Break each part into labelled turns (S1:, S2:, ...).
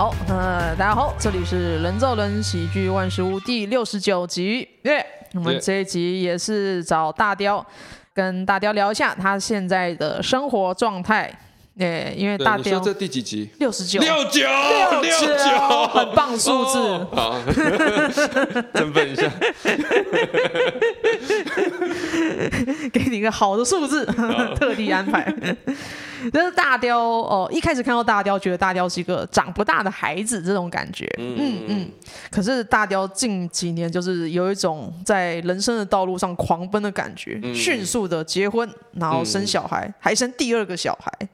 S1: 好，呃，大家好，这里是人造人喜剧万事屋第六十九集，耶、yeah!！我们这一集也是找大雕跟大雕聊一下他现在的生活状态。对，因为大雕
S2: 这第几集？
S1: 六十九，
S2: 六九，六九，
S1: 很棒数字。
S2: 哦、好，振奋一下，
S1: 给你一个好的数字，特地安排。这是大雕哦，一开始看到大雕，觉得大雕是一个长不大的孩子，这种感觉。嗯嗯，嗯。可是大雕近几年就是有一种在人生的道路上狂奔的感觉，嗯、迅速的结婚，然后生小孩，嗯、还生第二个小孩。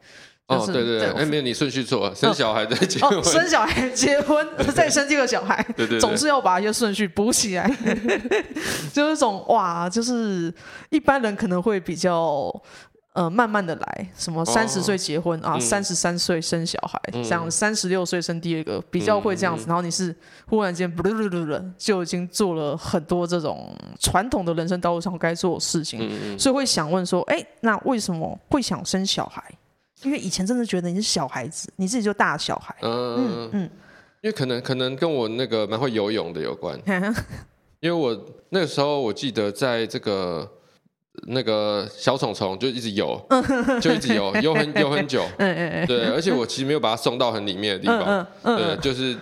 S1: 就是、
S2: 哦，对对对，哎，没有你顺序错了，生小孩再结婚，
S1: 哦哦，生小孩结婚 再生第二个小孩，对对，对，总是要把一些顺序补起来，就是一种哇，就是一般人可能会比较呃慢慢的来，什么三十岁结婚、哦、啊，三十三岁生小孩，嗯、这样三十六岁生第二个，比较会这样子，嗯、然后你是忽然间就已经做了很多这种传统的人生道路上该做的事情，嗯、所以会想问说，哎，那为什么会想生小孩？因为以前真的觉得你是小孩子，你自己就大小孩。嗯嗯，嗯，
S2: 因为可能可能跟我那个蛮会游泳的有关。因为我那个时候我记得在这个那个小虫虫就一直游，就一直游，游很游很久。嗯嗯嗯。对，而且我其实没有把它送到很里面的地方。对，就是。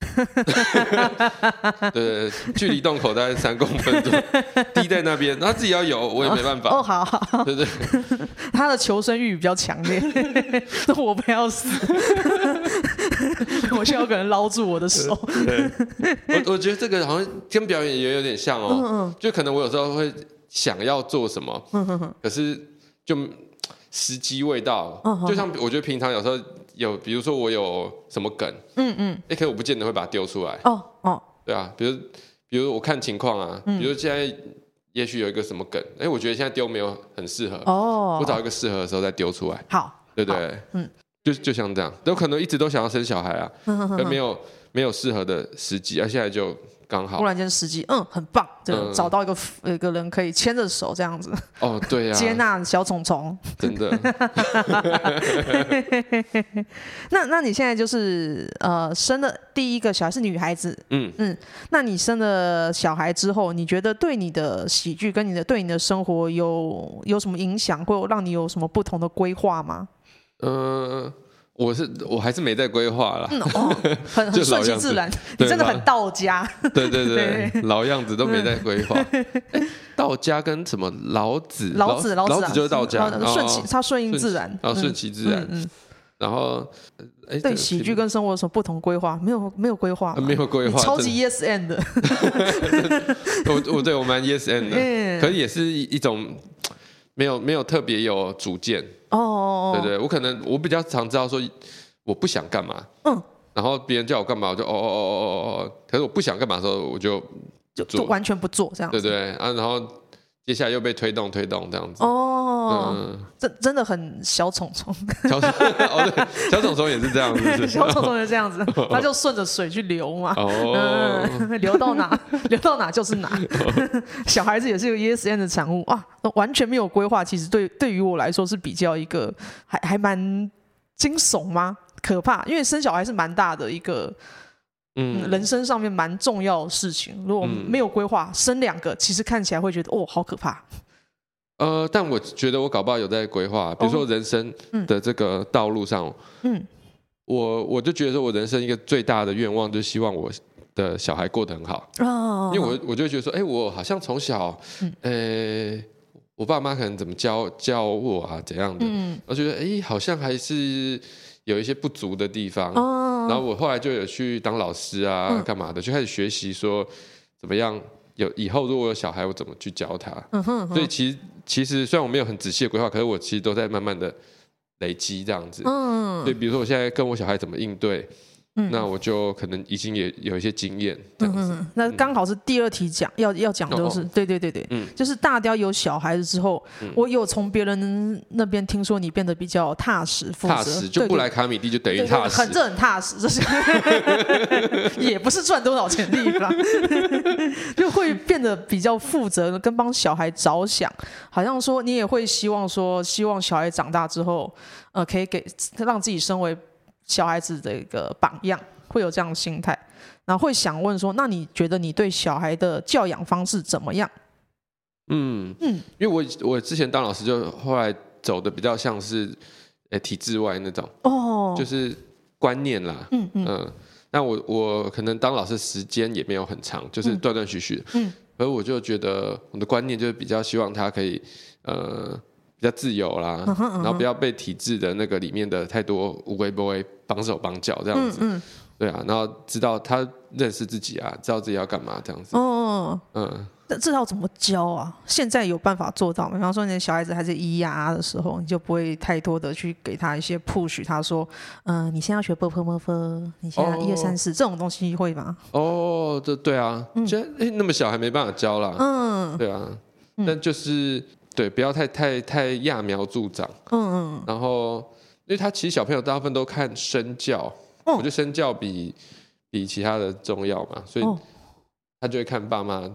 S2: 对，距离洞口大概三公分多，滴在那边，他自己要游，我也没办法。
S1: 哦，好，好，对对，他的求生欲比较强烈，我不要死，我需要有个人捞住我的手。
S2: 我我觉得这个好像跟表演也有点像哦，就可能我有时候会想要做什么，可是就时机未到，就像我觉得平常有时候。有，比如说我有什么梗，嗯嗯，可是我不见得会把它丢出来。哦哦，对啊，比如，比如我看情况啊，嗯、比如现在也许有一个什么梗，哎，我觉得现在丢没有很适合。哦，我找一个适合的时候再丢出来。好，对对，对，嗯，就就像这样，有可能一直都想要生小孩啊，可没有没有适合的时机，而、啊、现在就。刚好，
S1: 忽然间时机，嗯，很棒，就找到一个、嗯、一个人可以牵着手这样子。
S2: 哦，对呀、啊，
S1: 接纳小虫虫，
S2: 真的。
S1: 那那你现在就是呃生的第一个小孩是女孩子，嗯嗯，那你生了小孩之后，你觉得对你的喜剧跟你的对你的生活有有什么影响，或让你有什么不同的规划吗？嗯、呃。
S2: 我是我还是没在规划啦，
S1: 嗯哦、很 很顺其自然，你真的很道家。
S2: 对对对，老样子都没在规划、欸。道家跟什么老子？
S1: 老子老子，
S2: 就是道家，
S1: 顺其他顺应自然，
S2: 然后顺其自然。嗯，然后
S1: 哎，对喜剧跟生活有什么不同规划？没有没有规划，
S2: 没有规划，
S1: 超级 yes and 的。
S2: 我我对我蛮 yes and 的，嗯、可是也是一种没有没有特别有主见。哦，对对，我可能我比较常知道说我不想干嘛，嗯，然后别人叫我干嘛，我就哦哦哦哦哦哦，可是我不想干嘛的时候，我就
S1: 就就完全不做这样，
S2: 对对啊，然后接下来又被推动推动这样子，哦，嗯，
S1: 真真的很小虫虫，
S2: 小虫哦对，小虫虫也是这样子，
S1: 小虫虫也是这样子，它就顺着水去流嘛，哦，流到哪流到哪就是哪，小孩子也是有 ESN 的产物。啊。完全没有规划，其实对对于我来说是比较一个还还蛮惊悚吗？可怕，因为生小孩是蛮大的一个，嗯，人生上面蛮重要的事情。如果没有规划，生两个，其实看起来会觉得哦，好可怕。
S2: 呃，但我觉得我搞不好有在规划，比如说人生的这个道路上，嗯，我我就觉得说我人生一个最大的愿望，就是希望我的小孩过得很好。哦，因为我我就觉得说，哎，我好像从小，呃。我爸妈可能怎么教教我啊，怎样的？嗯，我觉得哎，好像还是有一些不足的地方。哦，然后我后来就有去当老师啊，嗯、干嘛的，就开始学习说怎么样有以后如果有小孩，我怎么去教他。嗯哼，哼，所以其实其实虽然我没有很仔细的规划，可是我其实都在慢慢的累积这样子。嗯，所以比如说我现在跟我小孩怎么应对。嗯、那我就可能已经也有一些经验，嗯。嗯、
S1: 那刚好是第二题讲要要讲的就是，哦、对对对对，嗯，就是大雕有小孩子之后，嗯、我有从别人那边听说你变得比较踏实负责，
S2: 踏实就不来卡米蒂就等于踏实，
S1: 很这很踏实，这是。也不是赚多少钱的地方，就会变得比较负责，跟帮小孩着想，好像说你也会希望说，希望小孩长大之后，呃，可以给让自己身为。小孩子的一个榜样，会有这样的心态，然后会想问说，那你觉得你对小孩的教养方式怎么样？
S2: 嗯嗯，因为我我之前当老师，就后来走的比较像是，诶体制外那种哦，就是观念啦，嗯嗯，嗯，那我我可能当老师时间也没有很长，就是断断续续。的，嗯，而我就觉得我的观念就是比较希望他可以呃比较自由啦，嗯嗯、然后不要被体制的那个里面的太多乌龟不会绑手绑脚这样子，嗯，嗯对啊，然后知道他认识自己啊，知道自己要干嘛这样子，哦，嗯。
S1: 那这要怎么教啊？现在有办法做到吗？比方说，你的小孩子还是咿呀啊的时候，你就不会太多的去给他一些 push。他说：“嗯、呃，你现在要学啵，你现在一二三四这种东西会吗？”
S2: 哦，这对啊，现在哎那么小还没办法教啦。嗯，对啊，但就是对，不要太太太揠苗助长。嗯嗯。然后，因为他其实小朋友大部分都看身教，我觉得身教比比其他的重要嘛，所以他就会看爸妈。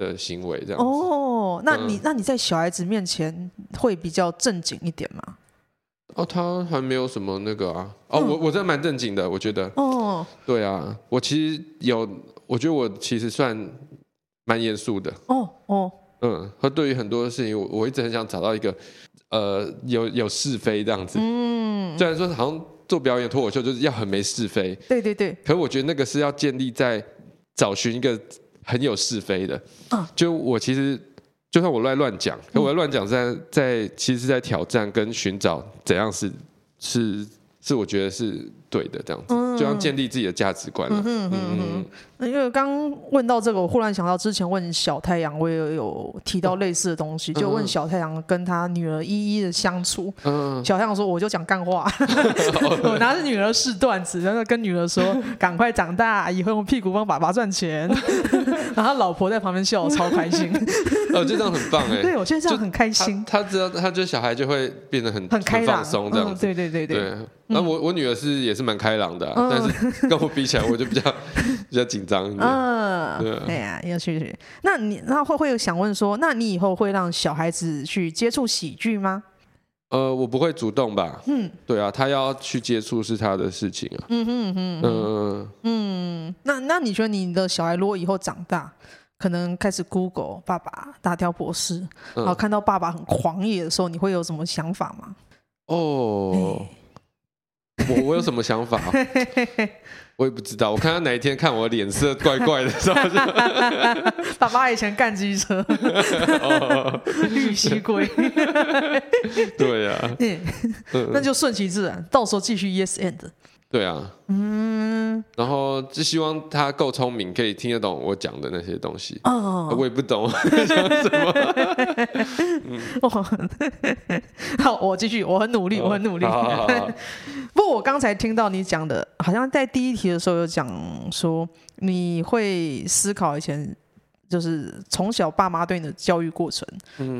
S2: 的行为这样
S1: 哦，那你、嗯、那你在小孩子面前会比较正经一点吗？
S2: 哦，他还没有什么那个啊。哦，嗯、我我真的蛮正经的，我觉得。哦，对啊，我其实有，我觉得我其实算蛮严肃的。哦哦，嗯，和对于很多事情，我我一直很想找到一个呃有有是非这样子。嗯，虽然说好像做表演脱口秀就是要很没是非，对对对，可是我觉得那个是要建立在找寻一个。很有是非的，就我其实就算我乱乱讲，可我乱讲在在其实是在挑战跟寻找怎样是是是我觉得是。对的，这样子就像建立自己的价值观了。嗯嗯嗯。因为刚问到这个，我忽然想到之前问小太阳，我也有提到类似的东西，就问小太阳跟他女儿依依的相处。嗯。小太阳说：“我就讲干话，我拿着女儿试段子，然后跟女儿说：赶快长大，以后用屁股帮爸爸赚钱。” 然后他老婆在旁边笑，超开心。哦，就这样很棒哎。对，我觉得这样很开心。他知道，他觉得小孩就会变得很很开放松这样子。对对对对。那我我女儿是也是蛮开朗的，但是 跟我比起来，我就比较比较紧张一点。嗯，对呀，要去去。那你那会会有想问说，那你以后会让小孩子去接触喜剧吗？呃，我不会主动吧。嗯，对啊，他要去接触是他的事情啊。嗯哼嗯嗯嗯。那那你觉得你的小孩如果以后长大，可能开始 Google 爸爸大雕博士，然后看到爸爸很狂野的时候，你会有什么想法吗？哦。我我有什么想法？我也不知道。我看他哪一天看我脸色怪怪的时候，爸爸以前干机车，绿西龟。对呀，那就顺其自然，到时候继续 yes and。对啊，嗯，然后就希望他够聪明，可以听得懂我讲的那些东西。哦，我也不懂 讲什么。好，我继续，我很努力，我很努力。不过我刚才听到你讲的，好像在第一题的时候有讲说，你会思考以前就是从小爸妈对你的教育过程，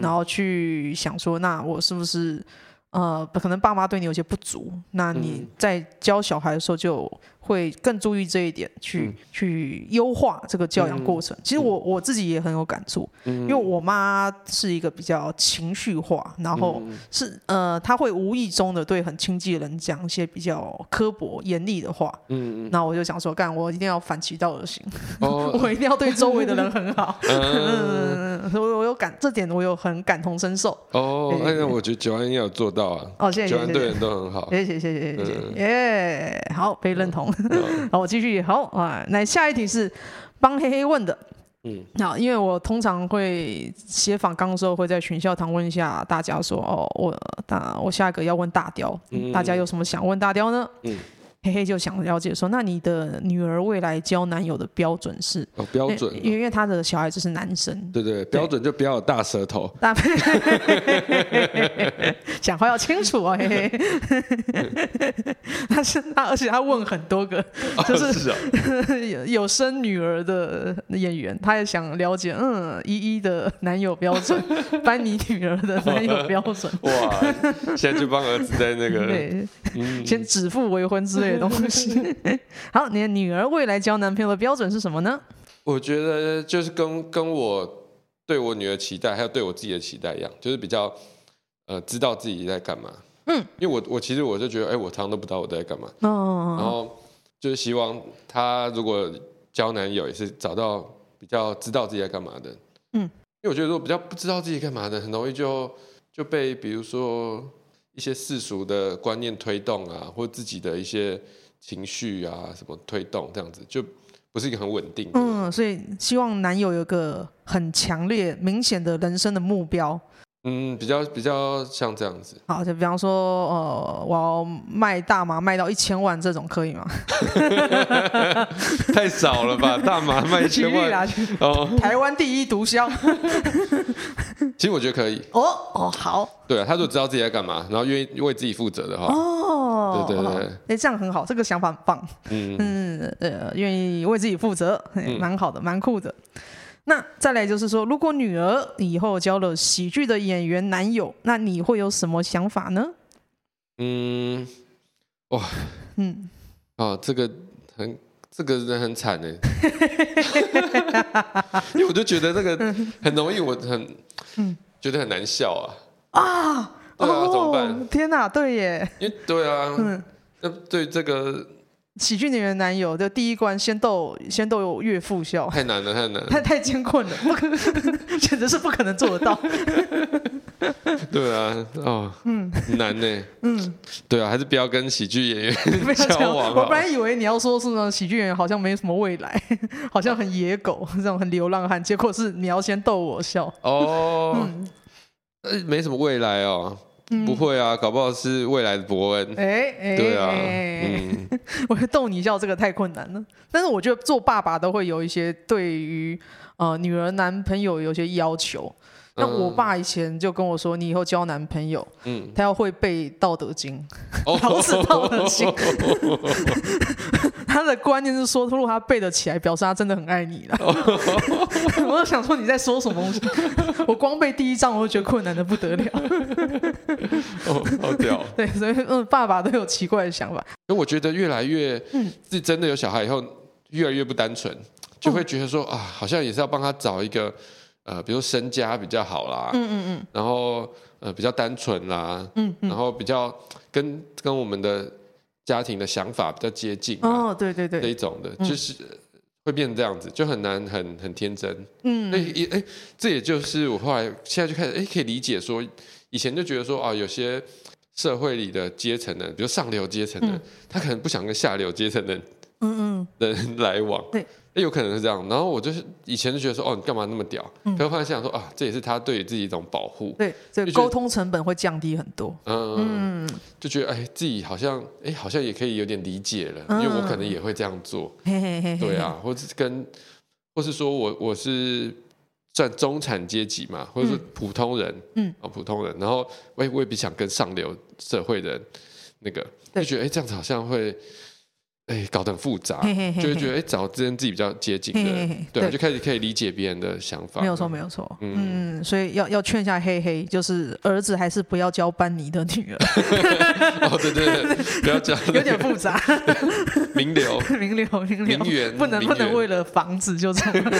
S2: 然后去想说，那我是不是？呃，可能爸妈对你有些不足，那你在教小孩的时候就会更注意这一点，去、嗯、去优化这个教养过程。嗯、其实我我自己也很有感触，嗯、因为我妈是一个比较情绪化，然后是呃，她会无意中的对很亲近的人讲一些比较刻薄、严厉的话。嗯，那我就想说，干，我一定要反其道而行，哦、我一定要对周围的人很好。嗯，我我有感这点，我有很感同身受。哦，那、欸、我觉得九安应该有做到啊。哦，谢谢，九安对人都很好。谢谢谢谢谢谢，耶、好，被认同。好，我继续。好啊，那下一题是帮黑黑问的。嗯，好，因为我通常会写访纲的时候，会在群校堂问一下大家说，哦，我大我下一个要问大雕，嗯、大家有什么想问大雕呢？嗯。嘿嘿，就想了解说，那你的女儿未来交男友的标准是？哦，标准，因为他的小孩子是男生。对对，标准就不要有大舌头。大，讲话要清楚哦，嘿嘿。他是他，而且他问很多个，就是有有生女儿的演员，他也想了解，嗯，依依的男友标准，班尼女儿的男友标准。哇，现在就帮儿子在那个，对，先指腹为婚之类的东西。好，你的女儿未来交男朋友的标准是什么呢？我觉得就是跟跟我对我女儿期待，还有对我自己的期待一样，就是比较呃知道自己在干嘛。嗯，因为我我其实我就觉得，哎、欸，我常常都不知道我在干嘛。哦。然后就是希望她如果交男友也是找到比较知道自己在干嘛的，嗯，因为我觉得如果比较不知道自己干嘛的，很容易就就被比如说一些世俗的观念推动啊，或自己的一些情绪啊什么推动，这样子就不是一个很稳定。
S1: 嗯，所以希望男友有个很强烈、明显的人生的目标。
S2: 嗯，比较比较像这样子。
S1: 好，就比方说，呃，我要卖大麻卖到一千万这种可以吗？
S2: 太少了吧，大麻卖一千万。
S1: 哦，台湾第一毒枭。
S2: 其实我觉得可以。
S1: 哦哦，好。
S2: 对啊，他如果知道自己在干嘛，然后愿意为自己负责的话。哦。对对对。
S1: 哎，这样很好，这个想法很棒。嗯嗯呃，愿意为自己负责，蛮好的，蛮酷的。那再来就是说，如果女儿以后交了喜剧的演员男友，那你会有什么想法呢？
S2: 嗯，哇，嗯，啊，这个很，这个人很惨哎，因为我就觉得这个很容易，我很，嗯，觉得很难笑啊。啊，对啊，怎么办？
S1: 天哪，对耶，
S2: 因为对啊，嗯，那对这个。
S1: 喜剧演员男友的第一关，先逗先逗岳父笑，
S2: 太难了，太难了，
S1: 太太艰困了，不可能，简直是不可能做得到。
S2: 对啊，哦，嗯，难呢，嗯，对啊，还是不要跟喜剧演员 交往。
S1: 我本来以为你要说是呢，喜剧演员好像没什么未来，好像很野狗，这种很流浪汉，结果是你要先逗我笑。
S2: 哦，嗯，没什么未来哦。不会啊，搞不好是未来的伯恩。哎哎，对啊，嗯，
S1: 我会逗你笑，这个太困难了。但是我觉得做爸爸都会有一些对于呃女儿男朋友有些要求。那我爸以前就跟我说，你以后交男朋友，嗯，他要会背《道德经》，老子《道德经》。他的观念是说，如果他背得起来，表示他真的很爱你了。我就想说你在说什么东西？我光背第一章，我就觉得困难的不得了。
S2: 哦，好屌。
S1: 对，所以嗯，爸爸都有奇怪的想法。
S2: 因为我觉得越来越，嗯，是真的有小孩以后，越来越不单纯，就会觉得说啊，好像也是要帮他找一个。呃，比如身家比较好啦，嗯嗯嗯，然后呃比较单纯啦，嗯嗯，然后比较跟跟我们的家庭的想法比较接近，
S1: 哦，对对对，
S2: 这一种的，就是会变成这样子，就很难很很天真，嗯，哎也哎，这也就是我后来现在就开始哎可以理解说，以前就觉得说啊，有些社会里的阶层的，比如上流阶层的，他可能不想跟下流阶层的，嗯嗯，人来往，对。也有可能是这样，然后我就是以前就觉得说，哦，你干嘛那么屌？嗯，可是后来想说，啊，这也是他对自己一种保护，
S1: 对，这个沟通成本会降低很多。
S2: 嗯，嗯就觉得哎，自己好像哎，好像也可以有点理解了，嗯、因为我可能也会这样做。嘿嘿嘿嘿对啊，或者是跟，或是说我我是算中产阶级嘛，或者是普通人，嗯，啊，普通人，然后我也未必想跟上流社会的人那个，就觉得哎，这样子好像会。哎，搞得很复杂，嘿嘿嘿嘿就会觉得哎，找跟自己比较接近的，对，对就开始可以理解别人的想法。
S1: 没有错，没有错。嗯，嗯，所以要要劝一下黑黑，就是儿子还是不要交班尼的女儿。
S2: 哦，对对对，不要交，
S1: 有点复杂。
S2: 名流，
S1: 名流，名流，
S2: 名媛，
S1: 不能不能为了房子就这样。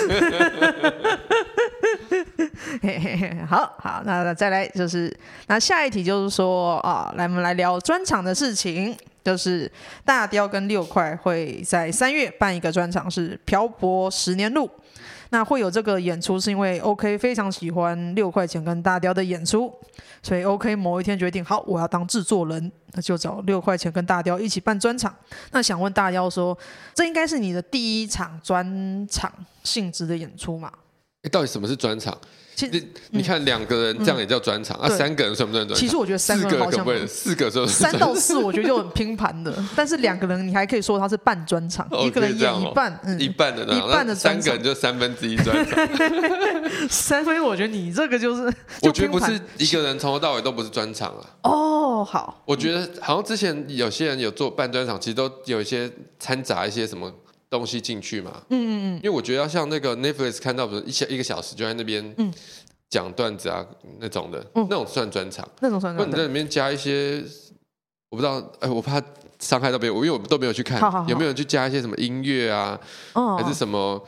S1: 嘿嘿嘿，好好，那再来就是，那下一题就是说啊，来我们来聊专场的事情。就是大雕跟六块会在三月办一个专场，是漂泊十年路。那会有这个演出，是因为 OK 非常喜欢六块钱跟大雕的演出，所以 OK 某一天决定，好，我要当制作人，那就找六块钱跟大雕一起办专场。那想问大雕说，这应该是你的第一场专场性质的演出嘛？
S2: 诶，到底什么是专场？你你看两个人这样也叫专场啊？三个人算不算专场？
S1: 其实我觉得三个人好像
S2: 四个就
S1: 三到四，我觉得就很拼盘的。但是两个人你还可以说他是半专场，一个人演一半，
S2: 一半的，
S1: 一半的
S2: 三个人就三分之一专场。
S1: 三分，我觉得你这个就是，
S2: 我觉得不是一个人从头到尾都不是专场啊。
S1: 哦，好，
S2: 我觉得好像之前有些人有做半专场，其实都有一些掺杂一些什么。东西进去嘛，嗯嗯嗯，因为我觉得要像那个 Netflix 看到不是一小一个小时就在那边讲段子啊那种的，嗯、那种算专场，
S1: 那种算专场。
S2: 或者你在里面加一些，我不知道，哎，我怕伤害到别人，我因为我都没有去看，有没有人去加一些什么音乐啊，哦、还是什么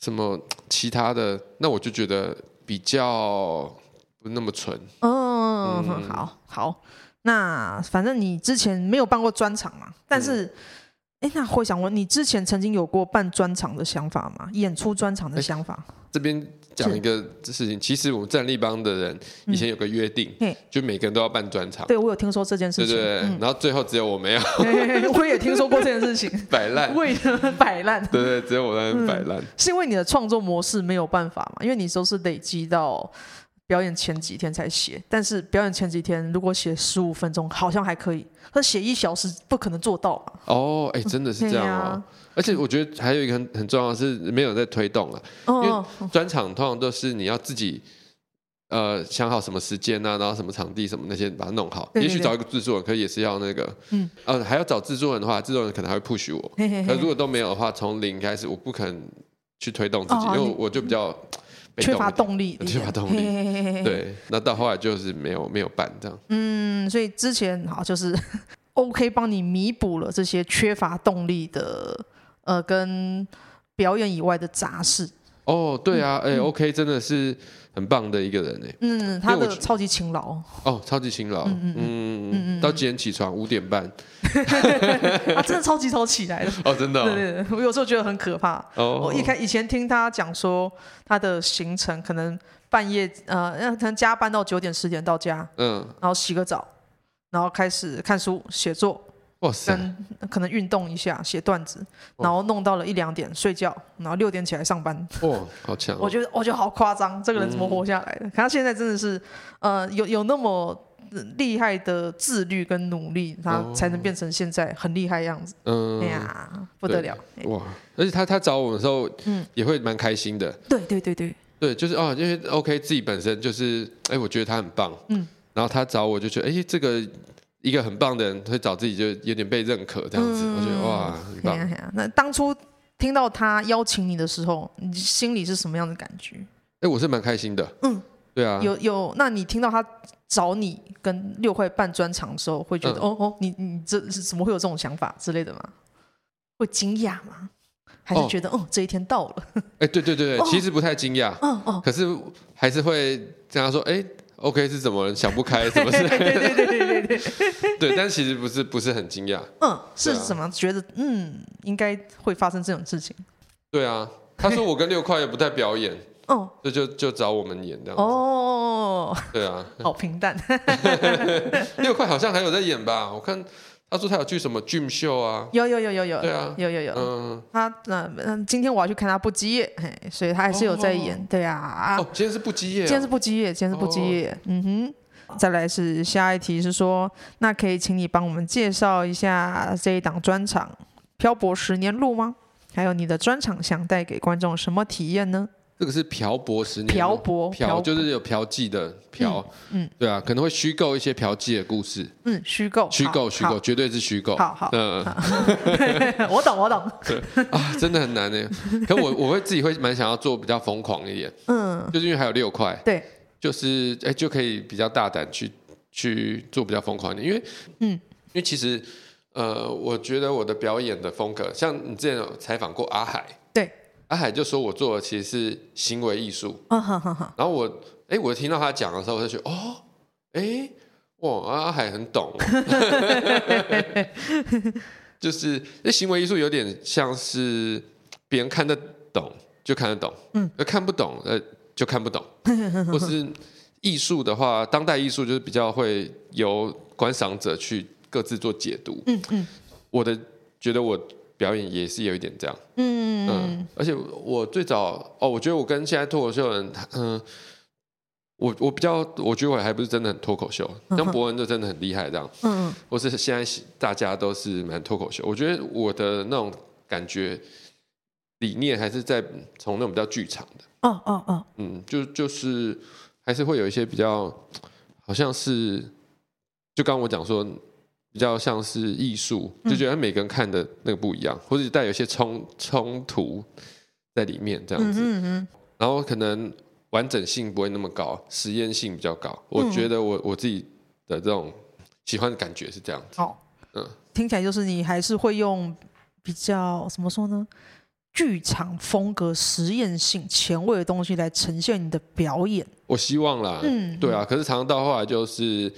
S2: 什么其他的？那我就觉得比较不那么纯。
S1: 哦、嗯，好好，那反正你之前没有办过专场嘛，但是。嗯哎，那会想问你之前曾经有过办专场的想法吗？演出专场的想法？
S2: 这边讲一个事情，其实我们战力帮的人以前有个约定，嗯、就每个人都要办专场。
S1: 对，我有听说这件事情。
S2: 对对对，嗯、然后最后只有我没有。
S1: 我也听说过这件事情。
S2: 摆烂，
S1: 为什么摆烂？
S2: 对对，只有我在那摆烂、嗯。
S1: 是因为你的创作模式没有办法嘛？因为你都是累积到。表演前几天才写，但是表演前几天如果写十五分钟好像还可以，可写一小时不可能做到啊。
S2: 哦，哎，真的是这样哦。啊、而且我觉得还有一个很很重要的是没有在推动啊，哦、因为专场通常都是你要自己呃想好什么时间啊，然后什么场地什么那些把它弄好。也许找一个制作人，可以也是要那个，嗯，呃，还要找制作人的话，制作人可能还会 push 我。嘿嘿嘿，可如果都没有的话，从零开始，我不可能去推动自己，哦、因为我就比较。缺乏动力，缺乏动力，对，那到后来就是没有没有办这样。嗯，
S1: 所以之前好就是 OK 帮你弥补了这些缺乏动力的呃跟表演以外的杂事。
S2: 哦，对啊，哎，OK 真的是。很棒的一个人哎，
S1: 嗯，他的超级勤劳。
S2: 哦，超级勤劳，嗯嗯嗯嗯，到几点起床？五点半，
S1: 他 真的超级早起来的。
S2: 哦，真的，
S1: 对对，我有时候觉得很可怕。哦。我一开以前听他讲说，他的行程可能半夜呃，可能加班到九点十点到家，嗯，然后洗个澡，然后开始看书写作。
S2: 哇塞！
S1: 可能运动一下，写段子，然后弄到了一两点睡觉，然后六点起来上班。
S2: 哇，好强！
S1: 我觉得我觉得好夸张，这个人怎么活下来的？可他现在真的是，呃，有有那么厉害的自律跟努力，他才能变成现在很厉害的样子。嗯，哎呀，不得了！
S2: 哇，而且他他找我的时候，嗯，也会蛮开心的。
S1: 对对对对，
S2: 对，就是哦，因为 OK 自己本身就是，哎，我觉得他很棒，嗯，然后他找我就觉得，哎，这个。一个很棒的人会找自己，就有点被认可这样子，嗯、我觉得哇，很棒。啊啊、
S1: 那当初听到他邀请你的时候，你心里是什么样的感觉？
S2: 哎、欸，我是蛮开心的。嗯，对啊。
S1: 有有，那你听到他找你跟六块半专场的时候，会觉得、嗯、哦哦，你你这是怎么会有这种想法之类的吗？会惊讶吗？还是觉得哦，哦，这一天到了？哎、
S2: 欸，对对对对，哦、其实不太惊讶。嗯哦。可是还是会跟他说，哎、欸。OK 是怎么想不开？什么事？对对对对对对 对，但其实不是不是很惊讶。嗯，
S1: 是什么？觉得嗯，应该会发生这种事情。
S2: 对啊，他说我跟六块也不太表演，哦，就就就找我们演这样子。哦，对啊，
S1: 好平淡。
S2: 六块好像还有在演吧？我看。他说他有去什么 Dream 秀啊？
S1: 有有有有有，
S2: 对啊，
S1: 有有有。嗯，他那嗯，今天我要去看他不羁夜，嘿，所以他还是有在演，对啊。
S2: 哦，今天是不羁夜，
S1: 今天是不羁夜，今天是不羁夜。嗯哼，再来是下一题是说，那可以请你帮我们介绍一下这一档专场《漂泊十年路》吗？还有你的专场想带给观众什么体验呢？
S2: 这个是漂泊十年，
S1: 漂泊
S2: 漂就是有嫖妓的嫖，嗯，对啊，可能会虚构一些嫖妓的故事，
S1: 嗯，虚构，
S2: 虚构，虚构，绝对是虚构，
S1: 好好，嗯，我懂，我懂，
S2: 对啊，真的很难呢。可我我会自己会蛮想要做比较疯狂一点，嗯，就是因为还有六块，对，就是哎就可以比较大胆去去做比较疯狂一点，因为嗯，因为其实呃，我觉得我的表演的风格，像你之前有采访过阿海，对。阿海就说：“我做的其实是行为艺术。”然后我，哎，我听到他讲的时候，我就觉得，哦，哎，哇，阿海很懂。就是那行为艺术有点像是别人看得懂就看得懂，嗯，看不懂呃就看不懂。或是艺术的话，当代艺术就是比较会由观赏者去各自做解读。嗯嗯，我的觉得我。表演也是有一点这样，嗯嗯，而且我最早哦，我觉得我跟现在脱口秀人，嗯，我我比较，我觉得我还不是真的很脱口秀，像博文就真的很厉害这样，嗯，或是现在大家都是蛮脱口秀，我觉得我的那种感觉理念还是在从那种比较剧场的，哦哦哦，嗯，就就是还是会有一些比较，好像是，就刚刚我讲说。比较像是艺术，就觉得每个人看的那个不一样，嗯、或者带有些冲冲突在里面这样子，嗯嗯、然后可能完整性不会那么高，实验性比较高。嗯、我觉得我我自己的这种喜欢的感觉是这样子。哦，嗯，
S1: 听起来就是你还是会用比较怎么说呢？剧场风格、实验性、前卫的东西来呈现你的表演。
S2: 我希望啦，嗯，对啊。可是常常到后来就是。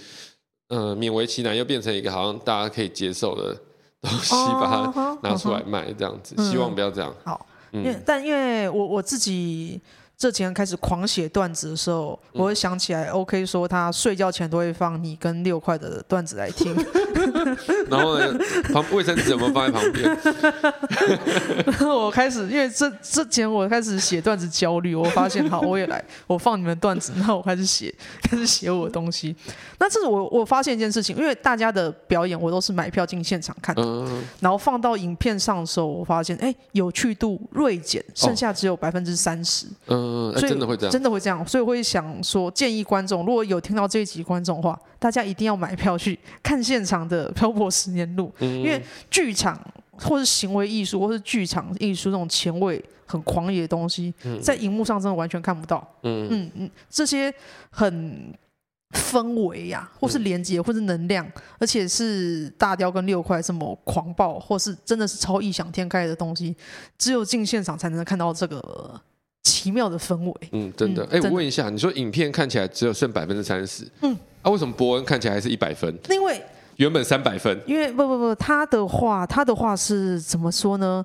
S2: 嗯，勉为其难又变成一个好像大家可以接受的东西把它拿出来卖，这样子，希望不要这样。
S1: 好，因为但因为我我自己。这几天开始狂写段子的时候，我会想起来，OK 说他睡觉前都会放你跟六块的段子来听。
S2: 然后呢，旁卫生纸有没有放在旁边？
S1: 然 后我开始，因为这之前我开始写段子焦虑，我发现好，我也来，我放你们段子，然后我开始写，开始写我的东西。那这是我我发现一件事情，因为大家的表演我都是买票进现场看的，嗯、然后放到影片上的时候，我发现哎，有趣度锐减，剩下只有百分之三十。嗯。
S2: 嗯，真的会这样，
S1: 真的会这样，所以我会想说，建议观众如果有听到这一集观众的话，大家一定要买票去 看现场的《漂泊十年路》，嗯，因为剧场或是行为艺术，或是剧场艺术这种前卫、很狂野的东西，在荧幕上真的完全看不到。嗯嗯嗯，这些很氛围呀，或是连接，或是能量，而且是大雕跟六块这么狂暴，或是真的是超异想天开的东西，只有进现场才能看到这个。奇妙的氛围，
S2: 嗯，真的。哎、我问一下，你说影片看起来只有剩百分之三十，嗯，啊，为什么伯恩看起来还是一百分？
S1: 因为
S2: 原本三百分，
S1: 因为不不不，他的话，他的话是怎么说呢？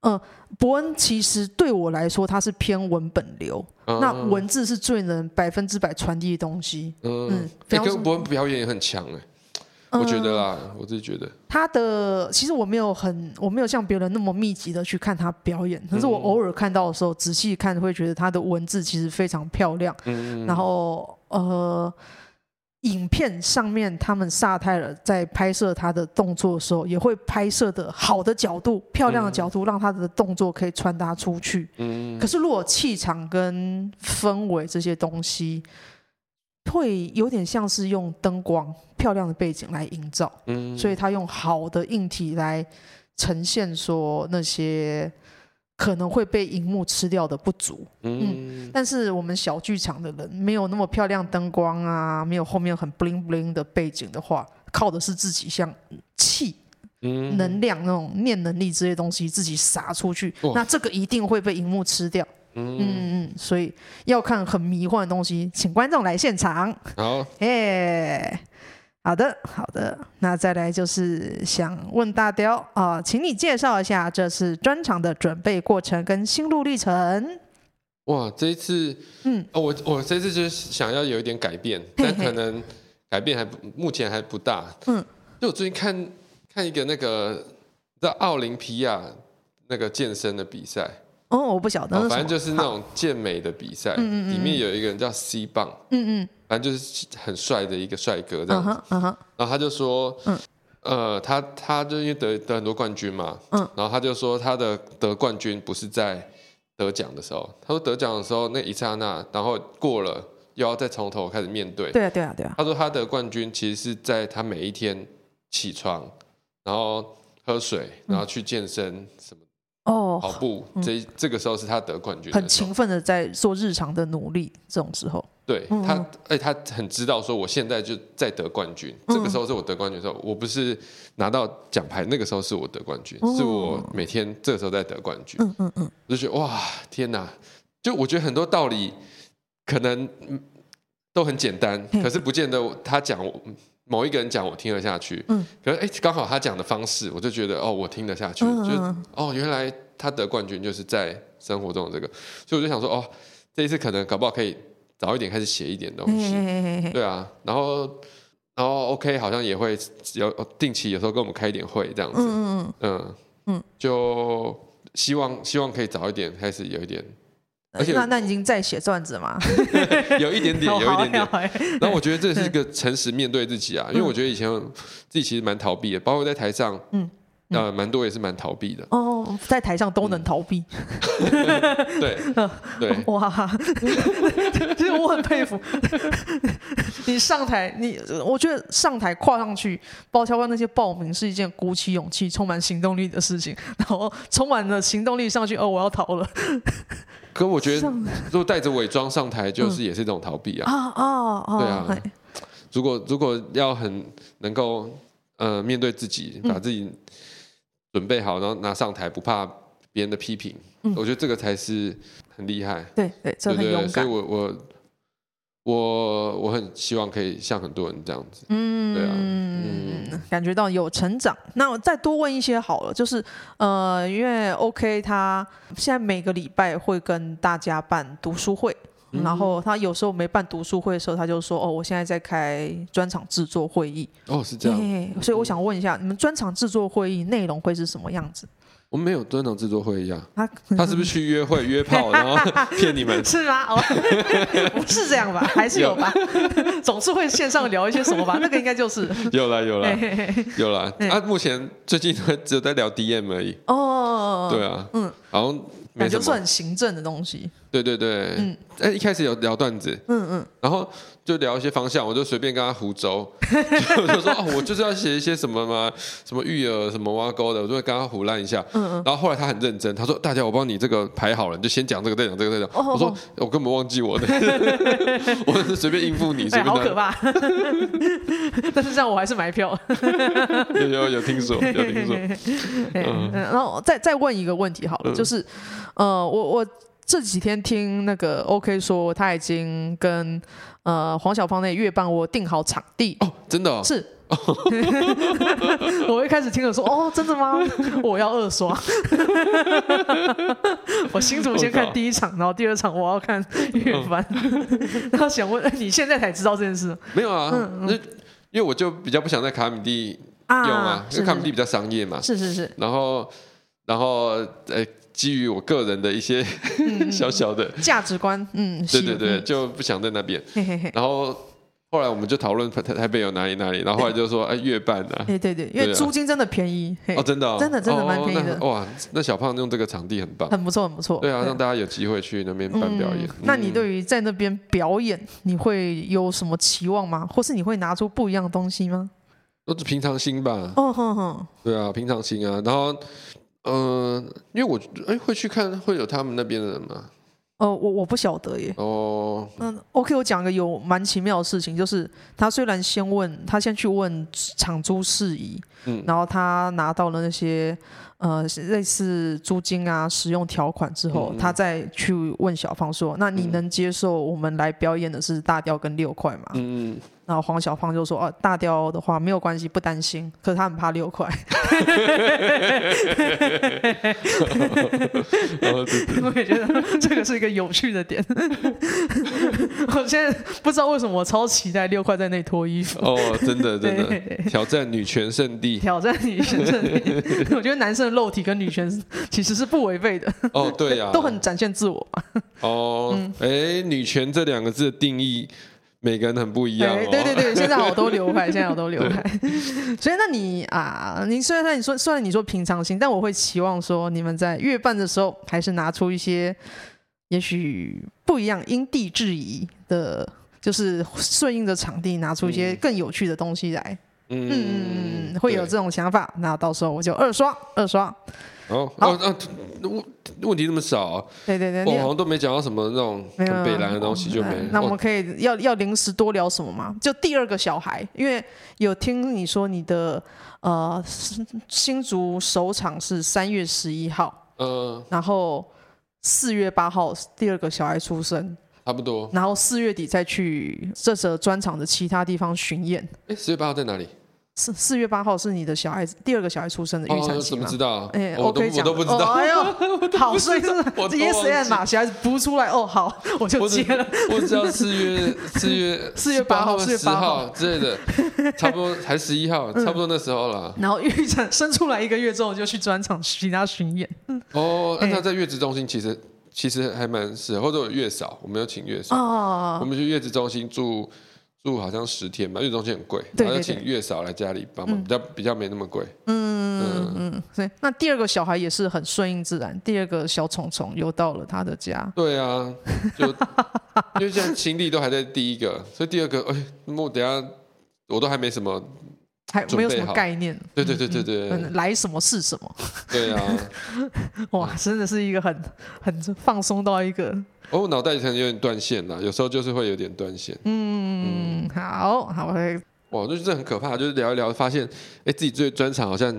S1: 呃，伯恩其实对我来说，他是偏文本流，嗯、那文字是最能百分之百传递的东西。嗯嗯，
S2: 哎、欸，跟伯恩表演也很强哎。我觉得啦，我自己觉得
S1: 他的其实我没有很，我没有像别人那么密集的去看他表演，可是我偶尔看到的时候，仔细看会觉得他的文字其实非常漂亮。嗯，然后呃，影片上面他们萨泰尔在拍摄他的动作的时候，也会拍摄的好的角度、漂亮的角度，让他的动作可以传达出去。嗯，可是如果气场跟氛围这些东西。会有点像是用灯光漂亮的背景来营造，嗯，所以他用好的硬体来呈现说那些可能会被荧幕吃掉的不足，嗯，嗯，但是我们小剧场的人没有那么漂亮灯光啊，没有后面很 bling bling 的背景的话，靠的是自己像气、嗯、能量那种念能力这些东西自己撒出去，哦、那这个一定会被荧幕吃掉。嗯。嗯，所以要看很迷幻的东西，请观众来现场。好，耶，好的，好的。那再来就是想问大雕啊、呃，请你介绍一下这次专场的准备过程跟心路历程。
S2: 哇，这一次，嗯，哦，我我这次就是想要有一点改变，嘿嘿但可能改变还不目前还不大。嗯，就我最近看看一个那个在奥林匹亚那个健身的比赛。
S1: 哦，我不晓得。
S2: 反正就是那种健美的比赛，里面有一个人叫 C 棒，嗯嗯，反正就是很帅的一个帅哥这样子。然后他就说，呃，他他就因为得得很多冠军嘛，嗯，然后他就说他的得冠军不是在得奖的时候，他说得奖的时候那一刹那，然后过了又要再从头开始面对。
S1: 对啊，对啊，对啊。
S2: 他说他得冠军其实是在他每一天起床，然后喝水，然后去健身什么。哦，跑步这这个时候是他得冠军，
S1: 很勤奋的在做日常的努力。这种时候，
S2: 对他，哎，他很知道说，我现在就在得冠军。这个时候是我得冠军的时候，我不是拿到奖牌，那个时候是我得冠军，是我每天这个时候在得冠军。嗯嗯嗯，我就觉得哇，天哪！就我觉得很多道理可能都很简单，可是不见得他讲某一个人讲我听得下去，嗯，可是哎，刚好他讲的方式，我就觉得哦，我听得下去，嗯、就哦，原来他得冠军就是在生活中的这个，所以我就想说哦，这一次可能搞不好可以早一点开始写一点东西，嘿嘿嘿对啊，然后然后 OK，好像也会有定期有时候跟我们开一点会这样子，嗯嗯嗯，就希望希望可以早一点开始有一点。而且
S1: 那那已经在写段子吗？
S2: 有一点点，有一点点。然后我觉得这是一个诚实面对自己啊，因为我觉得以前自己其实蛮逃避的，包括在台上，嗯，呃，蛮多也是蛮逃避的。
S1: 哦，在台上都能逃避。
S2: 对 对，
S1: 哇，其实我很佩服 你上台，你我觉得上台跨上去，包括那些报名是一件鼓起勇气、充满行动力的事情，然后充满了行动力上去，哦，我要逃了。
S2: 可我觉得，如果带着伪装上台，就是也是一种逃避啊！啊啊对啊，如果如果要很能够呃面对自己，把自己准备好，然后拿上台，不怕别人的批评，我觉得这个才是很厉害。
S1: 对对，这很勇敢。
S2: 所以我我我我很希望可以像很多人这样子，嗯，对啊，嗯，
S1: 感觉到有成长。那我再多问一些好了，就是呃，因为 OK 他现在每个礼拜会跟大家办读书会，嗯、然后他有时候没办读书会的时候，他就说哦，我现在在开专场制作会议。
S2: 哦，是这样。
S1: 所以我想问一下，你们专场制作会议内容会是什么样子？
S2: 我们没有专场制作会议啊，他他是不是去约会约炮，然后 骗你们？
S1: 是吗？哦，不是这样吧？还是有吧？有 总是会线上聊一些什么吧？那个应该就是
S2: 有了有了有了。啊，目前最近只有在聊 DM 而已。哦，对啊，嗯，好像。
S1: 感觉是很行政的东西。
S2: 对对对，嗯，哎，一开始有聊段子，嗯嗯，然后就聊一些方向，我就随便跟他胡诌，就就说哦，我就是要写一些什么嘛，什么育儿，什么挖沟的，我就会跟他胡乱一下，嗯嗯，然后后来他很认真，他说大家我帮你这个排好了，你就先讲这个，再讲这个，再讲。我说我根本忘记我的，我是随便应付你，随便。
S1: 好可怕！但是这样我还是买票。
S2: 有有有听说，有听说。
S1: 嗯，然后再再问一个问题好了，就是，呃，我我。这几天听那个 OK 说，他已经跟呃黄小芳那月半我订好场地
S2: 哦，真的、哦、
S1: 是。我一开始听了说哦，真的吗？我要二刷。我新竹先看第一场，然后第二场我要看月半。然后想问，你现在才知道这件事？
S2: 没有啊，嗯嗯、因为我就比较不想在卡米蒂用啊，因为卡米蒂比较商业嘛。
S1: 是是是。
S2: 然后，然后，呃。基于我个人的一些小小的
S1: 价值观，嗯，
S2: 对对对，就不想在那边。然后后来我们就讨论台台北有哪里哪里，然后后来就说哎，月半啊，
S1: 对对对，因为租金真的便宜
S2: 哦，真的
S1: 真的真的蛮便宜的。
S2: 哇，那小胖用这个场地很棒，
S1: 很不错很不错。
S2: 对啊，让大家有机会去那边办表演。
S1: 那你对于在那边表演，你会有什么期望吗？或是你会拿出不一样的东西吗？
S2: 都是平常心吧。哦对啊，平常心啊，然后。嗯，因为我哎会去看会有他们那边的人吗？
S1: 哦，我我不晓得耶。哦，嗯，OK，我讲个有蛮奇妙的事情，就是他虽然先问他先去问场租事宜，嗯，然后他拿到了那些呃类似租金啊使用条款之后，嗯、他再去问小芳说：“那你能接受我们来表演的是大调跟六块吗？”嗯。然后黄小胖就说：“哦，大雕的话没有关系，不担心。可是他很怕六块。” 我也觉得这个是一个有趣的点。我现在不知道为什么我超期待六块在那里脱衣服。
S2: 哦，真的真的挑战女权圣地，
S1: 挑战女权圣地。我觉得男生的肉体跟女权其实是不违背的。
S2: 哦，对呀，
S1: 都很展现自我嘛。
S2: 哦，哎，女权这两个字的定义。每个人很不一样、哦。
S1: 对对对，现在好多流派，现在好多流派。所以，那你啊，你虽然你说虽然你说平常心，但我会期望说，你们在月半的时候，还是拿出一些也许不一样、因地制宜的，就是顺应着场地，拿出一些更有趣的东西来。嗯嗯嗯，会有这种想法。那到时候我就二刷二刷。
S2: 哦，好啊，问问题那么少，
S1: 对对对，
S2: 我好像都没讲到什么那种很北蓝的东西，就没。
S1: 那我们可以要要临时多聊什么吗？就第二个小孩，因为有听你说你的呃新竹首场是三月十一号，嗯，然后四月八号第二个小孩出生，
S2: 差不多，
S1: 然后四月底再去这则专场的其他地方巡演。
S2: 哎，四月八号在哪里？
S1: 四四月八号是你的小孩子第二个小孩出生的预产期吗？
S2: 怎么知道？
S1: 哎，我可以讲，我都不知道。哎呦，好，所以是 yes and 嘛，小孩子不出来哦，好，我就接了。
S2: 我知道四月四月
S1: 四月八号、四月八号
S2: 之类的，差不多还十一号，差不多那时候了。
S1: 然后预产生出来一个月之后，就去专场其他巡演。
S2: 哦，那他在月子中心其实其实还蛮适合，或者有月嫂，我们有请月嫂，哦我们去月子中心住。住好像十天吧，因为东西很贵，然后请月嫂来家里帮忙，比较比较没那么贵。嗯
S1: 嗯嗯，对。那第二个小孩也是很顺应自然，第二个小虫虫又到了他的家。
S2: 对啊，就 因为现在精力都还在第一个，所以第二个，哎，那我等下我都还没什么，
S1: 还没有什么概念。
S2: 对对对对对，
S1: 来什么是什么。
S2: 对啊，
S1: 哇，真的是一个很很放松到一个。
S2: 哦，我脑袋里可能有点断线了，有时候就是会有点断线。
S1: 嗯，嗯好好。
S2: 哇，那就是很可怕，就是聊一聊，发现哎，自己最专场好像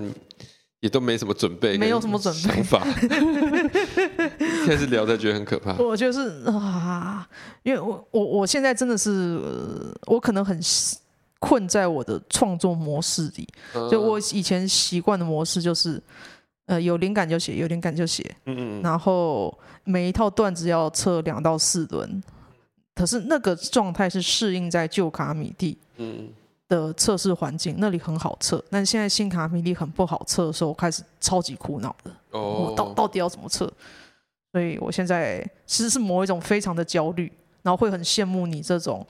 S2: 也都没什么准备，
S1: 没有什么准备
S2: 想法。现在是聊才觉得很可怕。
S1: 我就是啊，因为我我我现在真的是，我可能很困在我的创作模式里。嗯、就我以前习惯的模式就是，呃，有灵感就写，有灵感就写。嗯嗯。然后每一套段子要测两到四轮，可是那个状态是适应在旧卡米蒂。嗯。的测试环境那里很好测，但现在新卡米蒂很不好测的时候，我开始超级苦恼的。哦，到到底要怎么测？所以我现在其实是某一种非常的焦虑，然后会很羡慕你这种，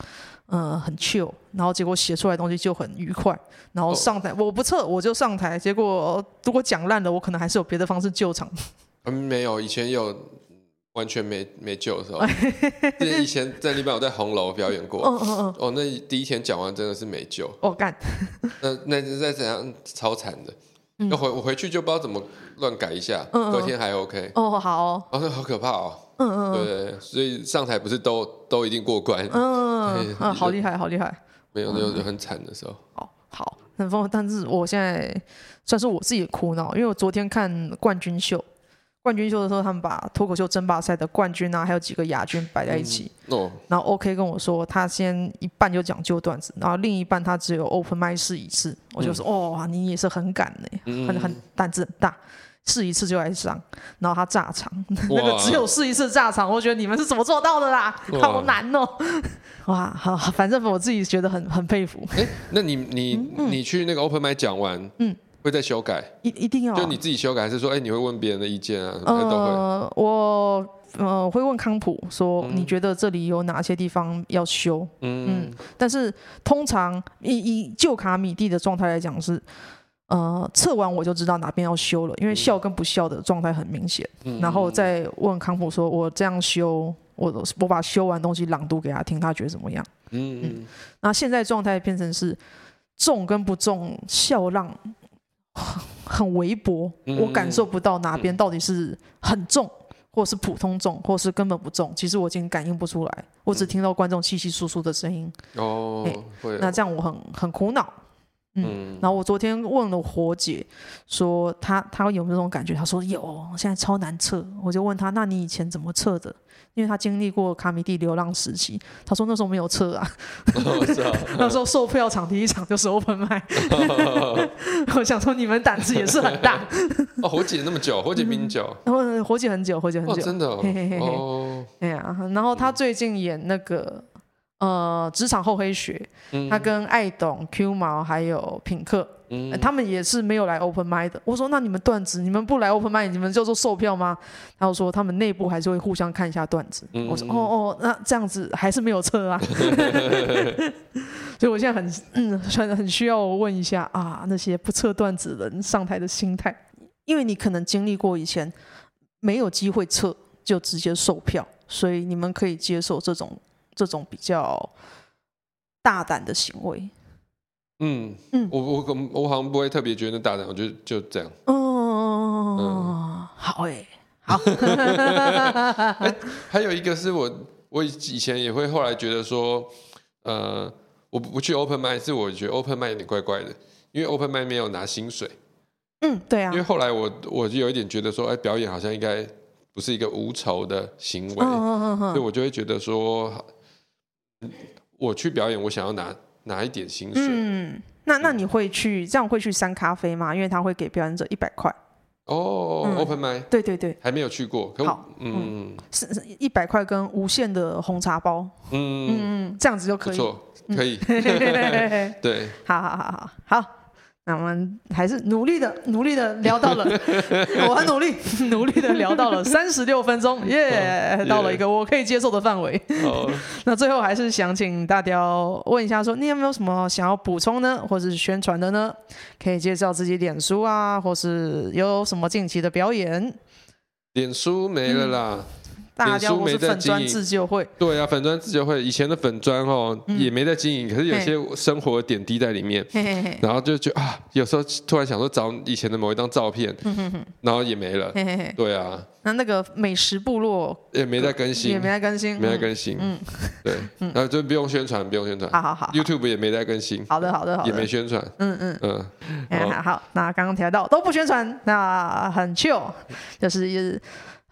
S1: 呃，很 chill，然后结果写出来的东西就很愉快，然后上台、哦、我不测我就上台，结果如果讲烂了，我可能还是有别的方式救场。
S2: 嗯，没有，以前有。完全没没救是吧？以前在那边我在红楼表演过，嗯嗯嗯，哦，那第一天讲完真的是没救。
S1: 哦干，
S2: 那那在怎样超惨的？那回我回去就不知道怎么乱改一下，隔天还 OK。
S1: 哦好哦，
S2: 哦那好可怕哦。嗯嗯对对，所以上台不是都都一定过关？
S1: 嗯嗯，好厉害好厉害。
S2: 没有有有很惨的时候。
S1: 好好很疯，但是我现在算是我自己的苦恼，因为我昨天看冠军秀。冠军秀的时候，他们把脱口秀争霸赛的冠军啊，还有几个亚军摆在一起。嗯哦、然后 OK 跟我说，他先一半就讲旧段子，然后另一半他只有 open mic 试一次。我就说，嗯、哦，你也是很敢呢，嗯、很很胆子很大，试一次就来上。然后他炸场，那个只有试一次炸场，我觉得你们是怎么做到的啦？哇好难哦！哇，好，反正我自己觉得很很佩服。
S2: 哎，那你你、嗯、你去那个 open mic 讲完，嗯。会再修改，
S1: 一一定要
S2: 就你自己修改，还是说，哎，你会问别人的意见啊？呃，
S1: 我呃会问康普说，你觉得这里有哪些地方要修？嗯，但是通常以以旧卡米蒂的状态来讲是，呃，测完我就知道哪边要修了，因为笑跟不笑的状态很明显。然后再问康普说，我这样修，我我把修完东西朗读给他听，他觉得怎么样？嗯嗯。那现在状态变成是重跟不重，笑让。很微薄，我感受不到哪边到底是很重，或是普通重，或是根本不重。其实我已经感应不出来，我只听到观众稀稀疏疏的声音。哦，会。那这样我很很苦恼。嗯，然后我昨天问了火姐，说她她有没有这种感觉？她说有，现在超难测。我就问她，那你以前怎么测的？因为他经历过卡米蒂流浪时期，他说那时候没有车啊。那时候售票场第一场就是 open 麦。我想说你们胆子也是很大。
S2: 哦，火姐那么久，火姐比你久。
S1: 然后火姐很久，火姐很久。
S2: 真的。哦。
S1: 哎呀，然后他最近演那个。呃，职场厚黑学，他跟艾董、Q 毛还有品客，他们也是没有来 open mic 的。我说，那你们段子，你们不来 open mic，你们就做售票吗？然后说，他们内部还是会互相看一下段子。嗯、我说，哦哦，那这样子还是没有测啊。所以我现在很嗯，很很需要问一下啊，那些不测段子人上台的心态，因为你可能经历过以前没有机会测就直接售票，所以你们可以接受这种。这种比较大胆的行为，
S2: 嗯嗯，我我我好像不会特别觉得大胆，我觉得就这样。
S1: 哦，嗯，好 哎，好。
S2: 还有一个是我我以前也会后来觉得说，呃，我不去 open mic 是我觉得 open mic 有点怪怪的，因为 open mic 没有拿薪水。
S1: 嗯，对啊。
S2: 因为后来我我就有一点觉得说，哎，表演好像应该不是一个无酬的行为，所以我就会觉得说。我去表演，我想要拿拿一点薪水。嗯，
S1: 那那你会去这样会去三咖啡吗？因为他会给表演者一百块。
S2: 哦，open mic。
S1: 对对对，
S2: 还没有去过。
S1: 好，嗯，是一百块跟无限的红茶包。嗯嗯嗯，这样子就可以。
S2: 不错，可以。对，
S1: 好好好好好。那我们还是努力的、努力的聊到了，我很努力、努力的聊到了三十六分钟，耶、yeah，到了一个我可以接受的范围。Oh. 那最后还是想请大雕问一下说，说你有没有什么想要补充呢，或者是宣传的呢？可以介绍自己脸书啊，或是有什么近期的表演？
S2: 脸书没了啦。嗯
S1: 大家都是粉砖自救会，
S2: 对啊，粉砖自救会以前的粉砖哦也没在经营，可是有些生活点滴在里面，然后就觉得啊，有时候突然想说找以前的某一张照片，然后也没了，对啊，
S1: 那那个美食部落
S2: 也没在更新，
S1: 也没在更新，
S2: 没在更新，嗯，对，然后就不用宣传，不用宣传，
S1: 好好好
S2: ，YouTube 也没在更新，
S1: 好的好的好的，
S2: 也没宣传，嗯嗯。嗯，
S1: 好，好，那刚刚提到都不宣传，那很 chill，就是。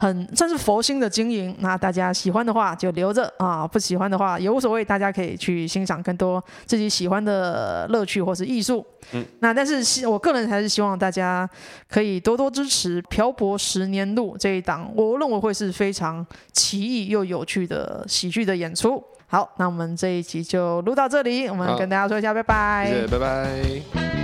S1: 很算是佛心的经营。那大家喜欢的话就留着啊，不喜欢的话也无所谓，大家可以去欣赏更多自己喜欢的乐趣或是艺术。嗯，那但是希我个人还是希望大家可以多多支持《漂泊十年路》这一档，我认为会是非常奇异又有趣的喜剧的演出。好，那我们这一集就录到这里，我们跟大家说一下，拜拜，
S2: 谢谢，拜拜。